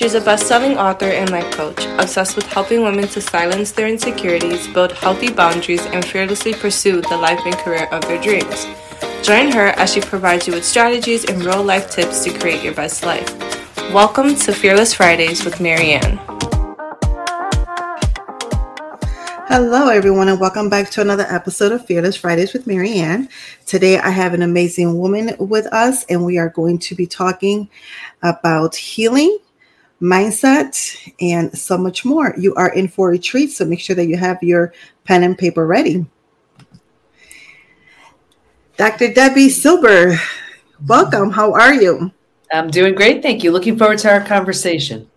She's a best selling author and life coach, obsessed with helping women to silence their insecurities, build healthy boundaries, and fearlessly pursue the life and career of their dreams. Join her as she provides you with strategies and real life tips to create your best life. Welcome to Fearless Fridays with Maryann. Hello, everyone, and welcome back to another episode of Fearless Fridays with Maryann. Today, I have an amazing woman with us, and we are going to be talking about healing mindset, and so much more. You are in for a treat, so make sure that you have your pen and paper ready. Dr. Debi Silber, welcome. How are you? I'm doing great, thank you. Looking forward to our conversation.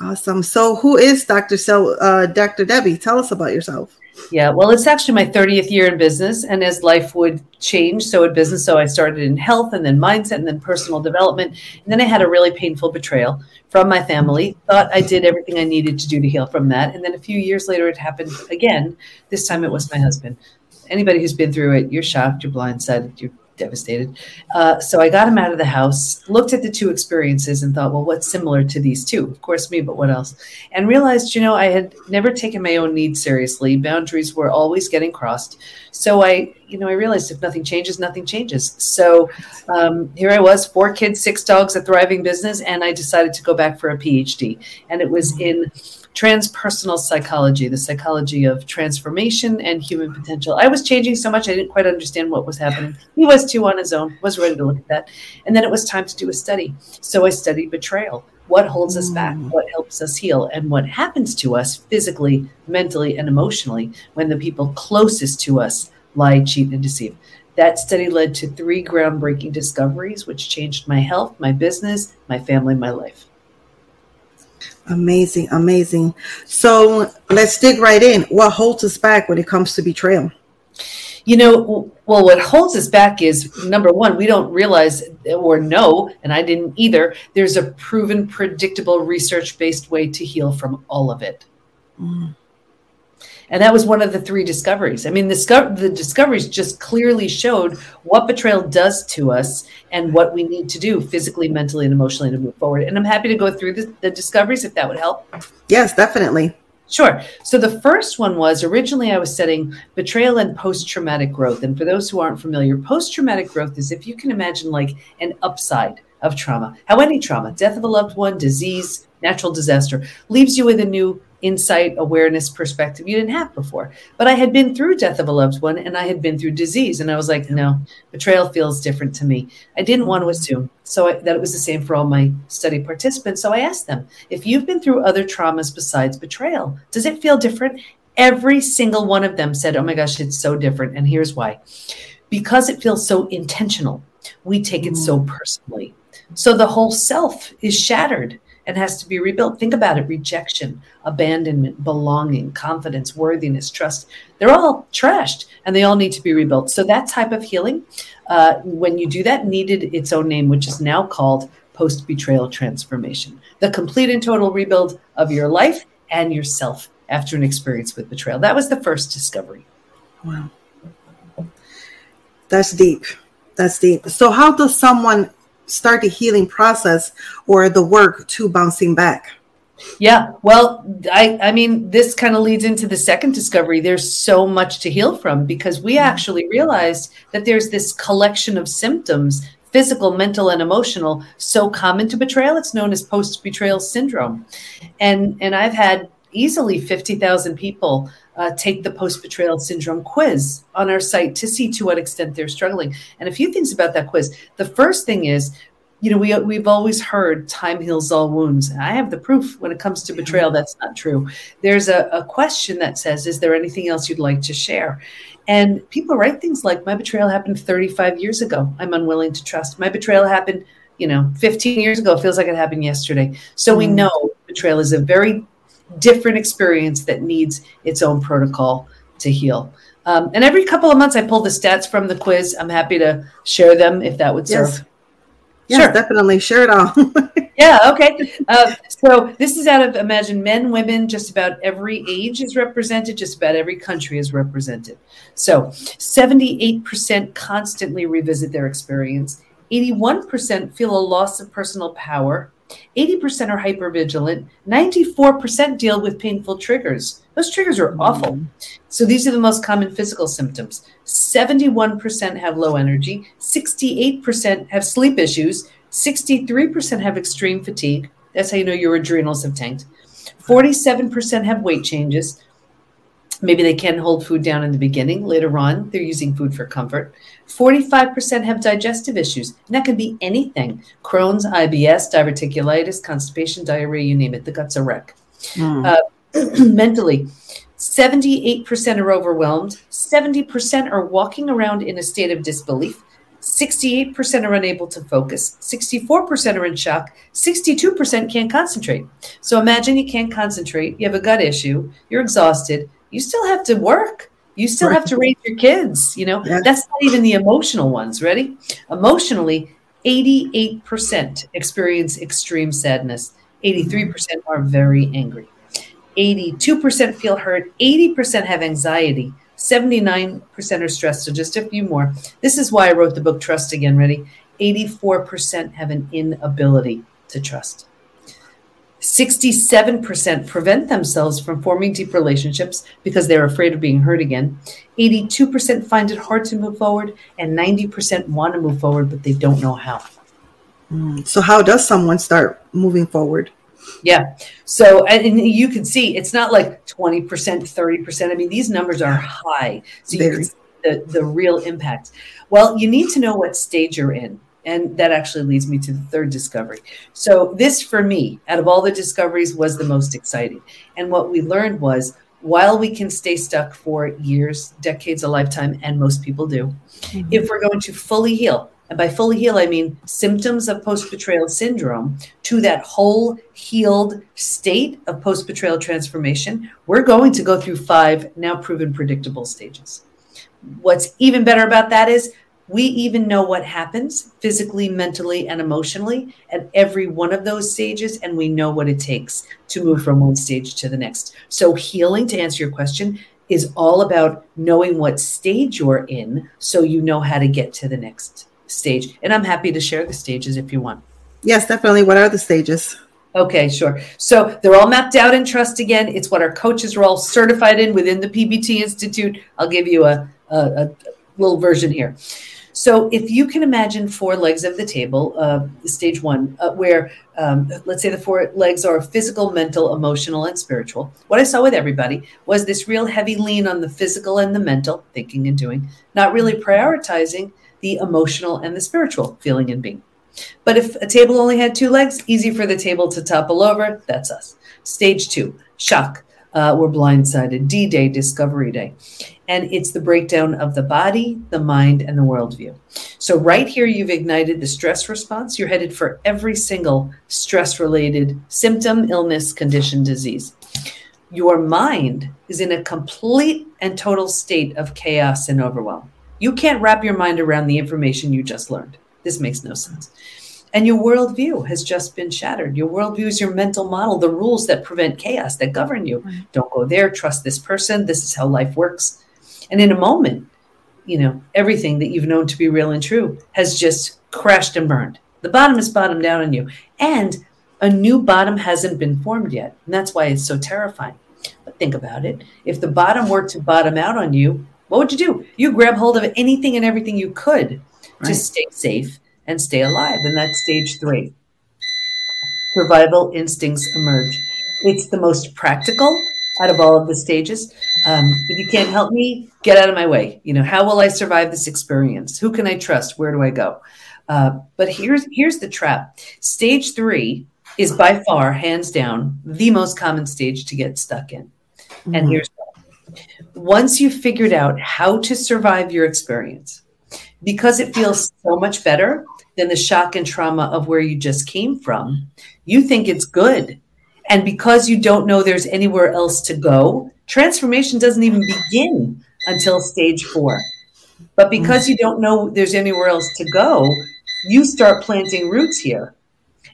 Awesome. So, who is Dr. Sel- uh, Dr. Debi? Tell us about yourself. Yeah, well, it's actually my 30th year in business. And as life would change, so would business. So I started in health and then mindset and then personal development. And then I had a really painful betrayal from my family. Thought I did everything I needed to do to heal from that. And then a few years later, it happened again. This time it was my husband. Anybody who's been through it, you're shocked, you're blindsided, you're devastated. Uh, so I got him out of the house, looked at the two experiences, and thought, well, what's similar to these two? Of course, me, but what else? And realized, you know, I had never taken my own needs seriously. Boundaries were always getting crossed. So I, you know, I realized if nothing changes, nothing changes. So um, here I was, four kids, six dogs, a thriving business, and I decided to go back for a PhD. And it was in transpersonal psychology, the psychology of transformation and human potential. I was changing so much, I didn't quite understand what was happening. He was too on his own, was ready to look at that. And then it was time to do a study. So I studied betrayal. What holds us back? Mm. What helps us heal? And what happens to us physically, mentally, and emotionally when the people closest to us lie, cheat, and deceive? That study led to three groundbreaking discoveries, which changed my health, my business, my family, my life. Amazing, amazing. So let's dig right in. What holds us back when it comes to betrayal? You know, well, what holds us back is number one, we don't realize or know, and I didn't either, there's a proven, predictable, research based way to heal from all of it. Mm. And that was one of the three discoveries. I mean, the, the discoveries just clearly showed what betrayal does to us and what we need to do physically, mentally, and emotionally to move forward. And I'm happy to go through the, the discoveries if that would help. Yes, definitely. Sure. So the first one was originally I was studying betrayal and post traumatic growth. And for those who aren't familiar, post traumatic growth is if you can imagine like an upside of trauma, how any trauma, death of a loved one, disease, natural disaster, leaves you with a new insight, awareness, perspective you didn't have before. But I had been through death of a loved one and I had been through disease. And I was like, no, betrayal feels different to me. I didn't want to assume so I, that it was the same for all my study participants. So I asked them, if you've been through other traumas besides betrayal, does it feel different? Every single one of them said, oh my gosh, it's so different. And here's why because it feels so intentional, we take it so mm. personally. So the whole self is shattered and has to be rebuilt. Think about it rejection, abandonment, belonging, confidence, worthiness, trust. They're all trashed and they all need to be rebuilt. So, that type of healing, uh, when you do that, needed its own name, which is now called post betrayal transformation the complete and total rebuild of your life and yourself after an experience with betrayal. That was the first discovery. Wow. That's deep. That's deep. So, how does someone start the healing process or the work to bouncing back? Yeah, well, I I mean, this kind of leads into the second discovery. There's so much to heal from because we mm-hmm. actually realized that there's this collection of symptoms physical, mental, and emotional so common to betrayal. It's known as post betrayal syndrome. And and I've had easily 50,000 people uh, take the post betrayal syndrome quiz on our site to see to what extent they're struggling. And a few things about that quiz. The first thing is, you know, we, we've always heard time heals all wounds. I have the proof when it comes to betrayal, that's not true. There's a, a question that says, Is there anything else you'd like to share? And people write things like, My betrayal happened 35 years ago. I'm unwilling to trust. My betrayal happened, you know, 15 years ago. It feels like it happened yesterday. So we know betrayal is a very different experience that needs its own protocol to heal. Um, and every couple of months, I pull the stats from the quiz. I'm happy to share them if that would serve. Yes, yes sure. definitely. Share it all. yeah, okay. Uh, so this is out of Imagine Men, Women, just about every age is represented, just about every country is represented. So 78% constantly revisit their experience, 81% feel a loss of personal power 80% are hypervigilant. 94% deal with painful triggers. Those triggers are awful. Mm-hmm. So these are the most common physical symptoms. 71% have low energy. 68% have sleep issues. 63% have extreme fatigue. That's how you know your adrenals have tanked. 47% have weight changes. Maybe they can hold food down in the beginning. Later on, they're using food for comfort. 45% have digestive issues, and that can be anything Crohn's, IBS, diverticulitis, constipation, diarrhea, you name it. The gut's a wreck. Mm. Uh, mentally, 78% are overwhelmed, 70% are walking around in a state of disbelief, 68% are unable to focus, 64% are in shock, 62% can't concentrate. So imagine you can't concentrate, you have a gut issue, you're exhausted, you still have to work. You still right. have to raise your kids. You know, yeah. that's not even the emotional ones. Ready? Emotionally, 88% experience extreme sadness, 83% are very angry, 82% feel hurt, 80% have anxiety, 79% are stressed. So just a few more. This is why I wrote the book Trust Again. Ready? 84% have an inability to trust. 67% prevent themselves from forming deep relationships because they're afraid of being hurt again. 82% find it hard to move forward, and 90% want to move forward, but they don't know how. Mm, so, how does someone start moving forward? Yeah. So, and you can see it's not like 20%, 30%. I mean, these numbers are high. So, Very. you can see the, the real impact. Well, you need to know what stage you're in. And that actually leads me to the third discovery. So, this for me, out of all the discoveries, was the most exciting. And what we learned was while we can stay stuck for years, decades, a lifetime, and most people do, mm-hmm. if we're going to fully heal, and by fully heal, I mean symptoms of post betrayal syndrome to that whole healed state of post betrayal transformation, we're going to go through five now proven predictable stages. What's even better about that is we even know what happens physically, mentally, and emotionally at every one of those stages, and we know what it takes to move from one stage to the next. So, healing, to answer your question, is all about knowing what stage you're in so you know how to get to the next stage. And I'm happy to share the stages if you want. Yes, definitely. What are the stages? Okay, sure. So they're all mapped out in Trust again. It's what our coaches are all certified in within the PBT Institute. I'll give you a, a, a little version here. So if you can imagine four legs of the table, uh, stage one, uh, where um, let's say the four legs are physical, mental, emotional, and spiritual. What I saw with everybody was this real heavy lean on the physical and the mental, thinking and doing, not really prioritizing the emotional and the spiritual, feeling and being. But if a table only had two legs, easy for the table to topple over. That's us. Stage two, shock. Uh, we're blindsided. D Day, Discovery Day and it's the breakdown of the body, the mind, and the worldview. So, right here, you've ignited the stress response. You're headed for every single stress related symptom, illness, condition, disease. Your mind is in a complete and total state of chaos and overwhelm. You can't wrap your mind around the information you just learned. This makes no sense. And your worldview has just been shattered. Your worldview is your mental model, the rules that prevent chaos, that govern you. Don't go there, trust this person. This is how life works. And in a moment, you know, everything that you've known to be real and true has just crashed and burned. The bottom is bottomed down on you. And a new bottom hasn't been formed yet. And that's why it's so terrifying. But think about it. If the bottom were to bottom out on you, what would you do? You grab hold of anything and everything you could right. to stay safe and stay alive. And that's stage three. Survival instincts emerge. It's the most practical out of all of the stages. Um, if you can't help me, get out of my way. You know, how will I survive this experience? Who can I trust? Where do I go? Uh, but here's here's the trap. Stage three is by far, hands down, the most common stage to get stuck in. Mm-hmm. And here's once you've figured out how to survive your experience, because it feels so much better than the shock and trauma of where you just came from, you think it's good and because you don't know there's anywhere else to go, transformation doesn't even begin until stage four. But because you don't know there's anywhere else to go, you start planting roots here.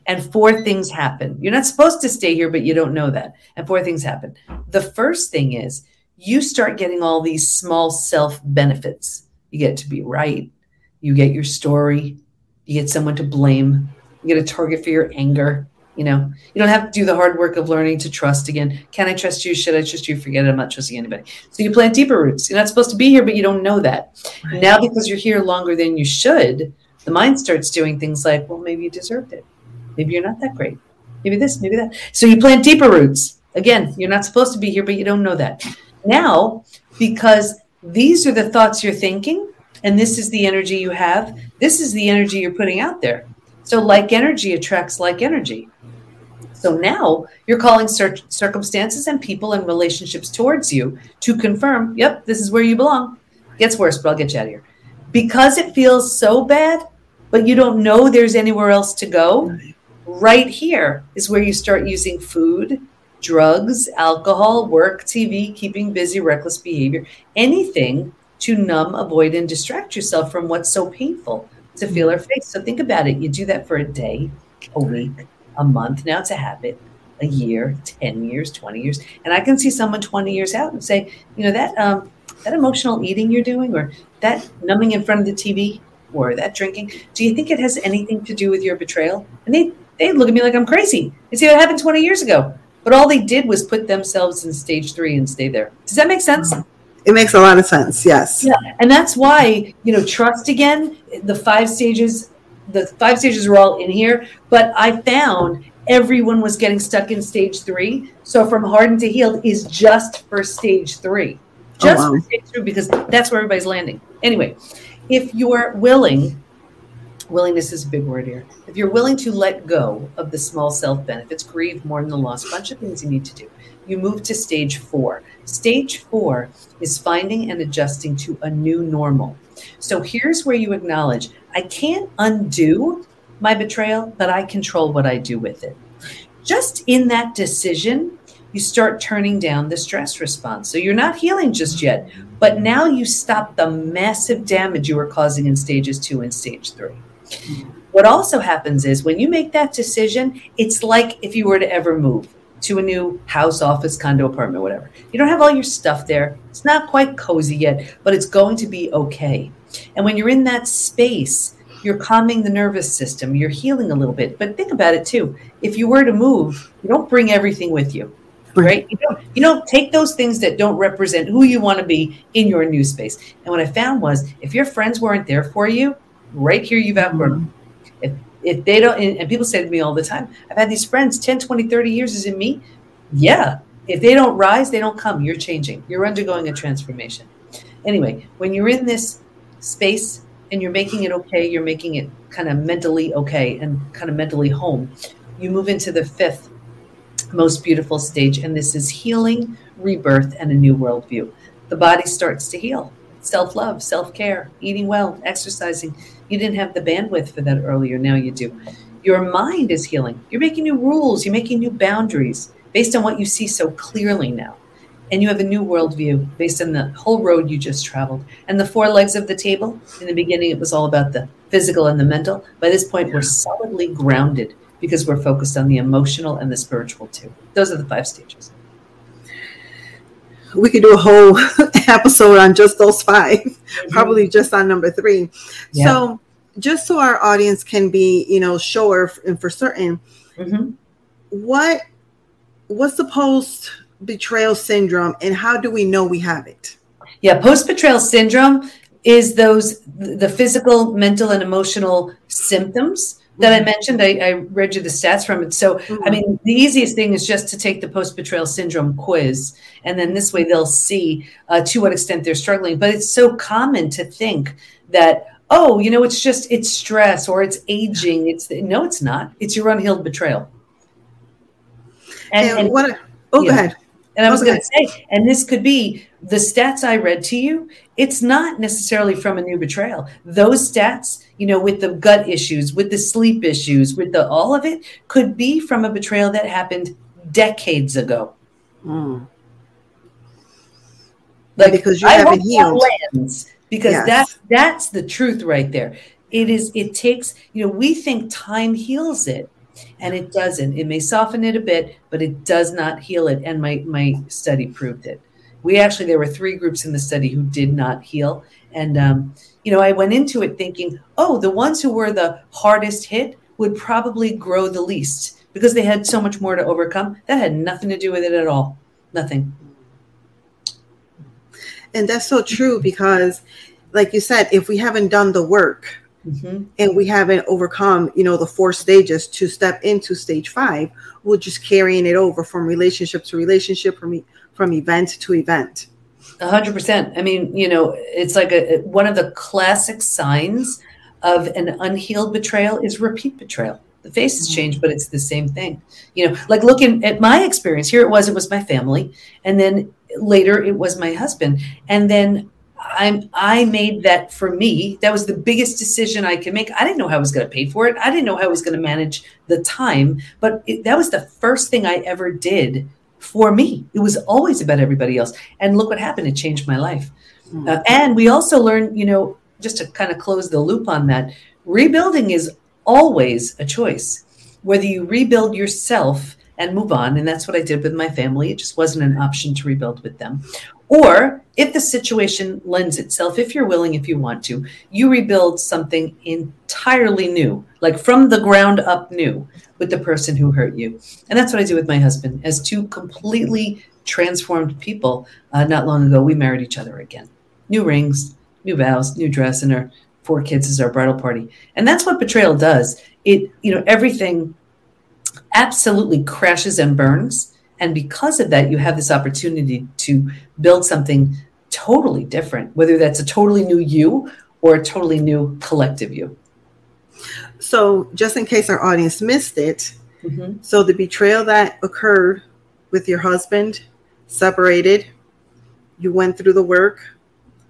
And four things happen. You're not supposed to stay here, but you don't know that. And four things happen. The first thing is you start getting all these small self benefits. You get to be right, you get your story, you get someone to blame, you get a target for your anger, You know, you don't have to do the hard work of learning to trust again. Can I trust you? Should I trust you? Forget it. I'm not trusting anybody. So you plant deeper roots. You're not supposed to be here, but you don't know that. Right. Now, because you're here longer than you should, the mind starts doing things like, well, maybe you deserved it. Maybe you're not that great. Maybe this, maybe that. So you plant deeper roots. Again, you're not supposed to be here, but you don't know that. Now, because these are the thoughts you're thinking, and this is the energy you have, this is the energy you're putting out there. So, like energy attracts like energy. So now you're calling cir- circumstances and people and relationships towards you to confirm, yep, this is where you belong. Gets worse, but I'll get you out of here. Because it feels so bad, but you don't know there's anywhere else to go, right here is where you start using food, drugs, alcohol, work, TV, keeping busy, reckless behavior, anything to numb, avoid, and distract yourself from what's so painful to feel or face. So think about it. You do that for a day, a week, a month. Now it's a habit, a year, 10 years, 20 years. And I can see someone 20 years out and say, you know, that um, that emotional eating you're doing or that numbing in front of the TV or that drinking, do you think it has anything to do with your betrayal? And they, they look at me like I'm crazy. They say that happened 20 years ago. But all they did was put themselves in stage three and stay there. Does that make sense? It makes a lot of sense. Yes. Yeah. And that's why, you know, trust again, the five stages the five stages are all in here, but I found everyone was getting stuck in stage three. So from hardened to healed is just for stage three. Oh, just oh, wow. for stage three because that's where everybody's landing. Anyway, if you're willing, willingness is a big word here. If you're willing to let go of the small self benefits, grieve, mourn the loss, bunch of things you need to do, you move to stage four. Stage four is finding and adjusting to a new normal. So here's where you acknowledge I can't undo my betrayal, but I control what I do with it. Just in that decision, you start turning down the stress response. So you're not healing just yet, but now you stop the massive damage you were causing in stages two and stage three. What also happens is when you make that decision, it's like if you were to ever move to a new house, office, condo, apartment, whatever. You don't have all your stuff there. It's not quite cozy yet, but it's going to be okay. And when you're in that space, you're calming the nervous system, you're healing a little bit. But think about it too. If you were to move, you don't bring everything with you. Right? You don't, you don't take those things that don't represent who you want to be in your new space. And what I found was if your friends weren't there for you, right here you've outgrown them. Mm-hmm. If, if they don't, and people say to me all the time, I've had these friends 10, 20, 30 years is in me. Yeah. If they don't rise, they don't come. You're changing. You're undergoing a transformation. Anyway, when you're in this space and you're making it okay, you're making it kind of mentally okay and kind of mentally home. You move into the fifth most beautiful stage, and this is healing, rebirth, and a new worldview. The body starts to heal. Self love, self care, eating well, exercising. You didn't have the bandwidth for that earlier. Now you do. Your mind is healing. You're making new rules. You're making new boundaries based on what you see so clearly now and you have a new worldview based on the whole road you just traveled. And the four legs of the table, in the beginning, it was all about the physical and the mental. By this point, we're solidly grounded because we're focused on the emotional and the spiritual too. Those are the five stages. We could do a whole episode on just those 5 mm-hmm. probably just on number three. Yeah. So, just so our audience can be, you know, sure and for certain, mm-hmm. what what's the post betrayal syndrome and how do we know we have it? Yeah, post betrayal syndrome is those the physical, mental, and emotional symptoms that I mm-hmm. mentioned. I, I, read you the stats from it. So, mm-hmm. I mean, the easiest thing is just to take the post betrayal syndrome quiz, and then this way they'll see uh, to what extent they're struggling. But it's so common to think that oh, you know, it's just it's stress or it's aging. It's no, it's not. It's your unhealed betrayal. And, and, and what? oh, go ahead. And I was okay. going to say, and this could be the stats I read to you. It's not necessarily from a new betrayal. Those stats, you know, with the gut issues, with the sleep issues, with the all of it, could be from a betrayal that happened decades ago. Mm. Like because you haven't healed. Lands, because yes. that that's the truth right there. It is. It takes. You know, we think time heals it and it doesn't. It may soften it a bit, but it does not heal it. And my my study proved it. We actually there were three groups in the study who did not heal, and um, you know I went into it thinking, oh, the ones who were the hardest hit would probably grow the least because they had so much more to overcome. That had nothing to do with it at all. Nothing. And that's so true because, like you said, if we haven't done the work mm-hmm. and we haven't overcome, you know, the four stages to step into stage five, we're just carrying it over from relationship to relationship, from from event to event. A hundred percent. I mean, you know, it's like a one of the classic signs of an unhealed betrayal is repeat betrayal. The face has changed, but it's the same thing. You know, like looking at my experience here, it was it was my family, and then later it was my husband, and then I'm I made that for me. That was the biggest decision I could make. I didn't know how I was going to pay for it. I didn't know how I was going to manage the time, but it, that was the first thing I ever did for me. It was always about everybody else. And look what happened. It changed my life. Mm-hmm. Uh, and we also learned, you know, just to kind of close the loop on that, rebuilding is always a choice. Whether you rebuild yourself and move on, and that's what I did with my family, it just wasn't an option to rebuild with them. Or if the situation lends itself, if you're willing, if you want to, you rebuild something entirely new, like from the ground up new with the person who hurt you. And that's what I do with my husband. As two completely transformed people, uh, not long ago, we married each other again. New rings, new vows, new dress, and our four kids as our bridal party. And that's what betrayal does. It, you know, everything absolutely crashes and burns. And because of that, you have this opportunity to build something totally different, whether that's a totally new you or a totally new collective you. So, just in case our audience missed it, mm-hmm. so the betrayal that occurred with your husband, separated, you went through the work,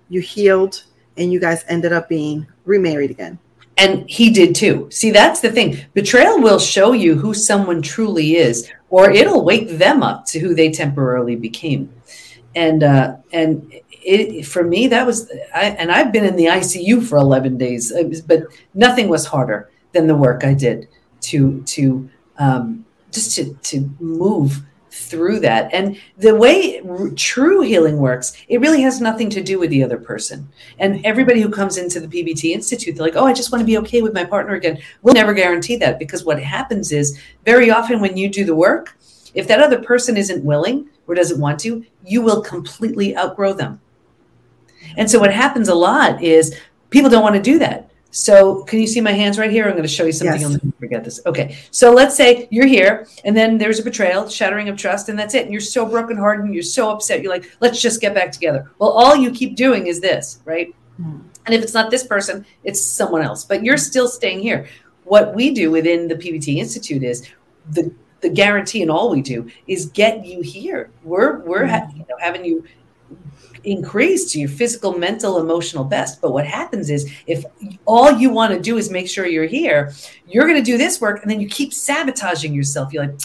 you healed, and you guys ended up being remarried again. And he did too. See, that's the thing. Betrayal will show you who someone truly is, or it'll wake them up to who they temporarily became. And uh, and it, for me, that was, I, and I've been in the ICU for 11 days, but nothing was harder than the work I did to to um, just to to move through that. And the way true healing works, it really has nothing to do with the other person. And mm-hmm. everybody who comes into the PBT Institute, they're like, oh, I just want to be okay with my partner again. We'll never guarantee that because what happens is very often when you do the work, if that other person isn't willing or doesn't want to, you will completely outgrow them. And so what happens a lot is people don't want to do that. So can you see my hands right here? I'm going to show you something. Yes. You'll forget this. Okay. So let's say you're here and then there's a betrayal, shattering of trust, and that's it. And you're so brokenhearted and you're so upset. You're like, let's just get back together. Well, all you keep doing is this, right? Mm. And if it's not this person, it's someone else, but you're still staying here. What we do within the PBT Institute is the the guarantee and all we do is get you here. We're we're mm. you know, having you increase to your physical, mental, emotional best. But what happens is if all you want to do is make sure you're here, you're going to do this work and then you keep sabotaging yourself. You're like,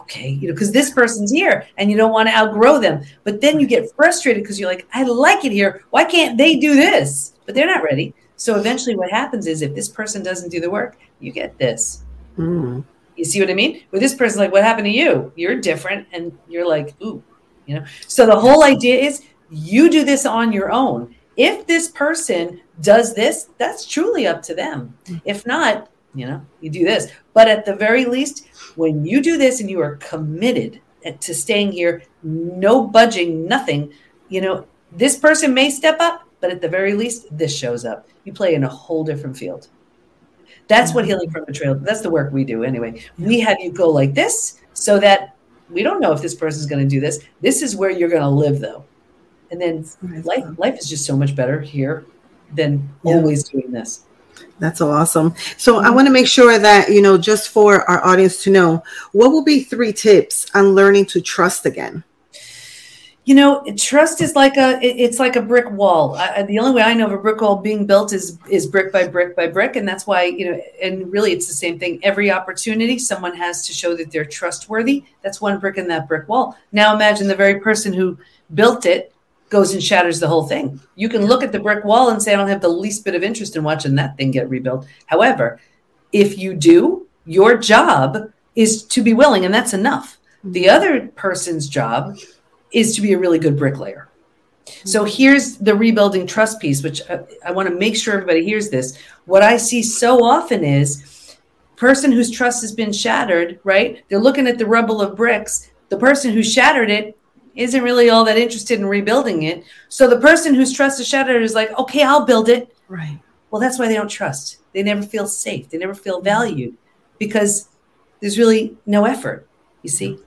okay, you know, because this person's here and you don't want to outgrow them. But then you get frustrated because you're like, I like it here. Why can't they do this? But they're not ready. So eventually, what happens is if this person doesn't do the work, you get this. Mm. You see what I mean? With this person, like, what happened to you? You're different, and you're like, ooh, you know. So the whole idea is you do this on your own. If this person does this, that's truly up to them. If not, you know, you do this. But at the very least, when you do this and you are committed to staying here, no budging, nothing, you know, this person may step up, but at the very least, this shows up. You play in a whole different field. That's what mm-hmm. healing from betrayal. That's the work we do anyway. We have you go like this so that we don't know if this person is going to do this. This is where you're going to live, though and then life life is just so much better here than yeah. always doing this. That's awesome. So mm-hmm. i want to make sure that you know just for our audience to know what will be three tips on learning to trust again? You know trust is like a it's like a brick wall. I, the only way i know of a brick wall being built is is brick by brick by brick. And that's why you know and really it's the same thing. Every opportunity someone has to show that they're trustworthy that's one brick in that brick wall. Now imagine the very person who built it goes and shatters the whole thing. You can look at the brick wall and say, I don't have the least bit of interest in watching that thing get rebuilt. However, if you do, your job is to be willing, and that's enough. Mm-hmm. The other person's job is to be a really good bricklayer. So here's the rebuilding trust piece, which uh, I, I want to make sure everybody hears this. What I see so often is person whose trust has been shattered, right? They're looking at the rubble of bricks. The person who shattered it isn't really all that interested in rebuilding it. So the person whose trust is shattered is like, okay, I'll build it. Right. Well, that's why they don't trust. They never feel safe. They never feel valued because there's really no effort, you see?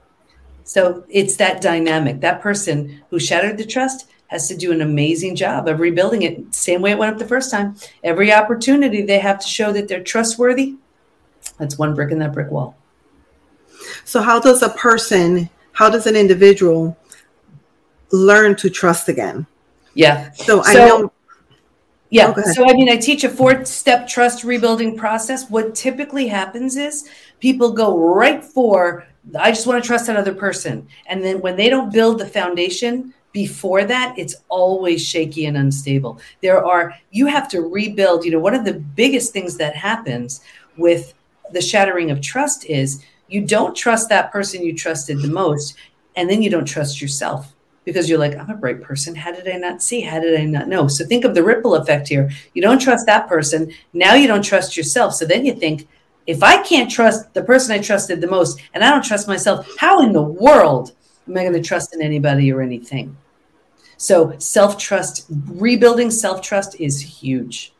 So it's that dynamic. That person who shattered the trust has to do an amazing job of rebuilding it. Same way it went up the first time. Every opportunity they have to show that they're trustworthy. That's one brick in that brick wall. So, how does a person, how does an individual learn to trust again? Yeah. So, so I know. Yeah. Oh, so, I mean, I teach a four step trust rebuilding process. What typically happens is people go right for, I just want to trust that other person. And then when they don't build the foundation, before that it's always shaky and unstable there are you have to rebuild you know one of the biggest things that happens with the shattering of trust is you don't trust that person you trusted the most and then you don't trust yourself because you're like i'm a bright person. How did i not see? How did i not know? So think of the ripple effect here. You don't trust that person. Now you don't trust yourself. So then you think if i can't trust the person i trusted the most and i don't trust myself how in the world am i going to trust in anybody or anything? So self trust, rebuilding self trust is huge.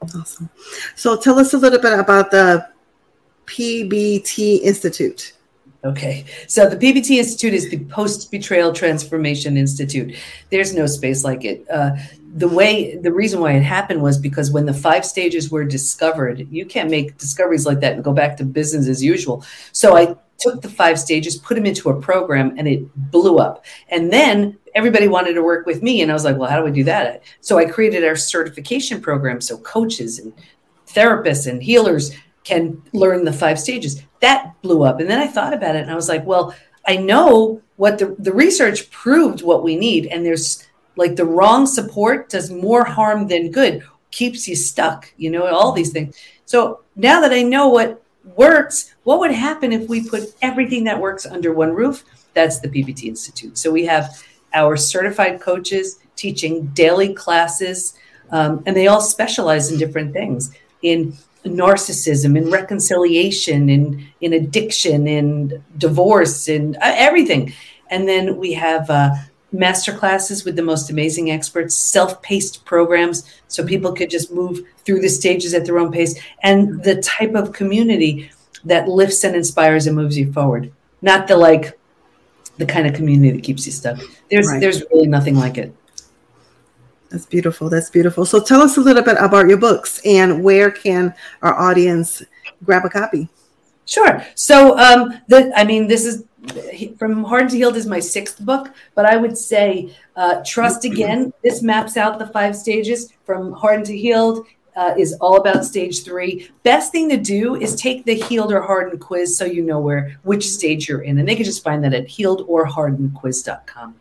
Awesome. So tell us a little bit about the PBT Institute. Okay. So the PBT Institute is the Post Betrayal Transformation Institute. There's no space like it. Uh, the way, the reason why it happened was because when the five stages were discovered, you can't make discoveries like that and go back to business as usual. So I took the five stages, put them into a program, and it blew up. And then everybody wanted to work with me. And I was like, well, how do we do that? So I created our certification program so coaches and therapists and healers can learn the five stages. That blew up. And then I thought about it and I was like, well, I know what the, the research proved what we need. And there's like the wrong support does more harm than good, keeps you stuck, you know, all these things. So now that I know what works, what would happen if we put everything that works under one roof? That's the PBT Institute. So we have our certified coaches teaching daily classes, um, and they all specialize in different things in narcissism, in reconciliation, in in addiction, in divorce, in uh, everything. And then we have uh, master classes with the most amazing experts, self-paced programs, so people could just move through the stages at their own pace, and the type of community that lifts and inspires and moves you forward. Not the like the kind of community that keeps you stuck. There's right. there's really nothing like it. That's beautiful. That's beautiful. So tell us a little bit about your books and where can our audience grab a copy? Sure. So um, the I mean this is from Hardened to Healed is my sixth book, but I would say uh, Trust Again. This maps out the five stages from Hardened to Healed uh, is all about stage three. Best thing to do is take the healed or hardened quiz so you know where which stage you're in. And they can just find that at healedorhardenedquiz.com.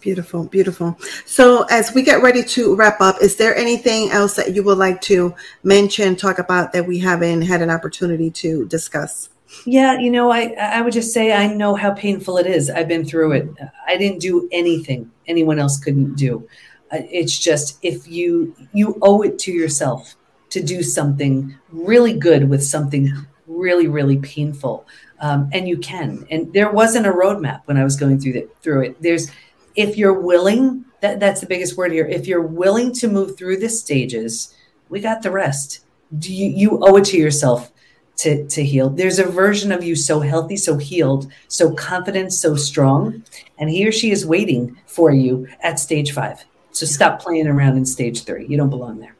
Beautiful, beautiful. So, as we get ready to wrap up, is there anything else that you would like to mention, talk about that we haven't had an opportunity to discuss? Yeah, you know, I I would just say I know how painful it is. I've been through it. I didn't do anything anyone else couldn't do. It's just if you you owe it to yourself to do something really good with something really really painful um, and you can and there wasn't a roadmap when i was going through that through it there's if you're willing that, that's the biggest word here if you're willing to move through the stages we got the rest do you, you owe it to yourself to, to heal there's a version of you so healthy so healed so confident so strong and he or she is waiting for you at stage five so stop playing around in stage three. You don't belong there.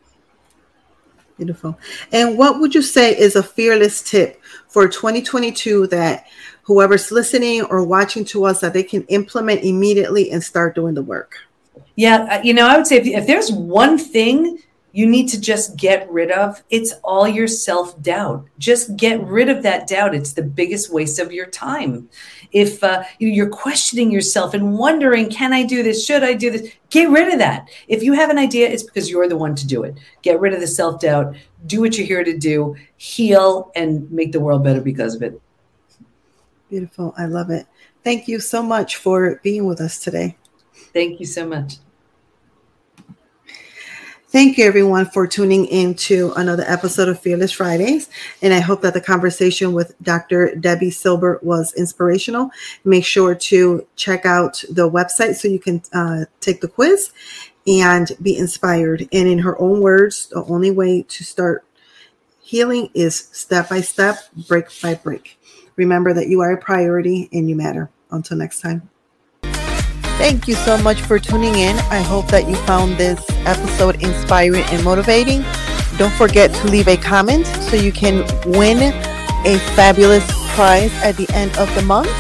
Beautiful. And what would you say is a fearless tip for 2022 that whoever's listening or watching to us that they can implement immediately and start doing the work? Yeah, uh, you know, I would say if, if there's one thing you need to just get rid of it's all your self doubt just get rid of that doubt. It's the biggest waste of your time. If uh, you're questioning yourself and wondering can i do this? Should i do this? Get rid of that. If you have an idea it's because you're the one to do it. Get rid of the self doubt do what you're here to do. Heal and make the world better because of it beautiful i love it thank you so much for being with us today thank you so much Thank you, everyone, for tuning in to another episode of Fearless Fridays. And I hope that the conversation with Dr. Debi Silber was inspirational. Make sure to check out the website so you can uh, take the quiz and be inspired. And in her own words, the only way to start healing is step by step, break by break. Remember that you are a priority and you matter. Until next time. Thank you so much for tuning in. I hope that you found this episode inspiring and motivating. Don't forget to leave a comment so you can win a fabulous prize at the end of the month.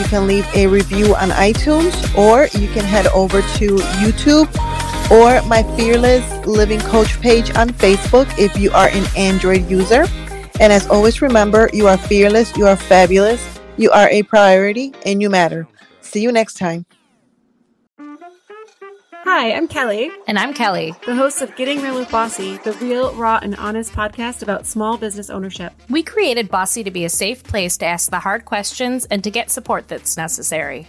You can leave a review on iTunes or you can head over to YouTube or my Fearless Living Coach page on Facebook if you are an Android user. And as always, remember you are fearless, you are fabulous, you are a priority, and you matter. See you next time. Hi, I'm Kelly. And I'm Kelly, the host of Getting Real with Bossy, the real, raw, and honest podcast about small business ownership. We created Bossy to be a safe place to ask the hard questions and to get support that's necessary.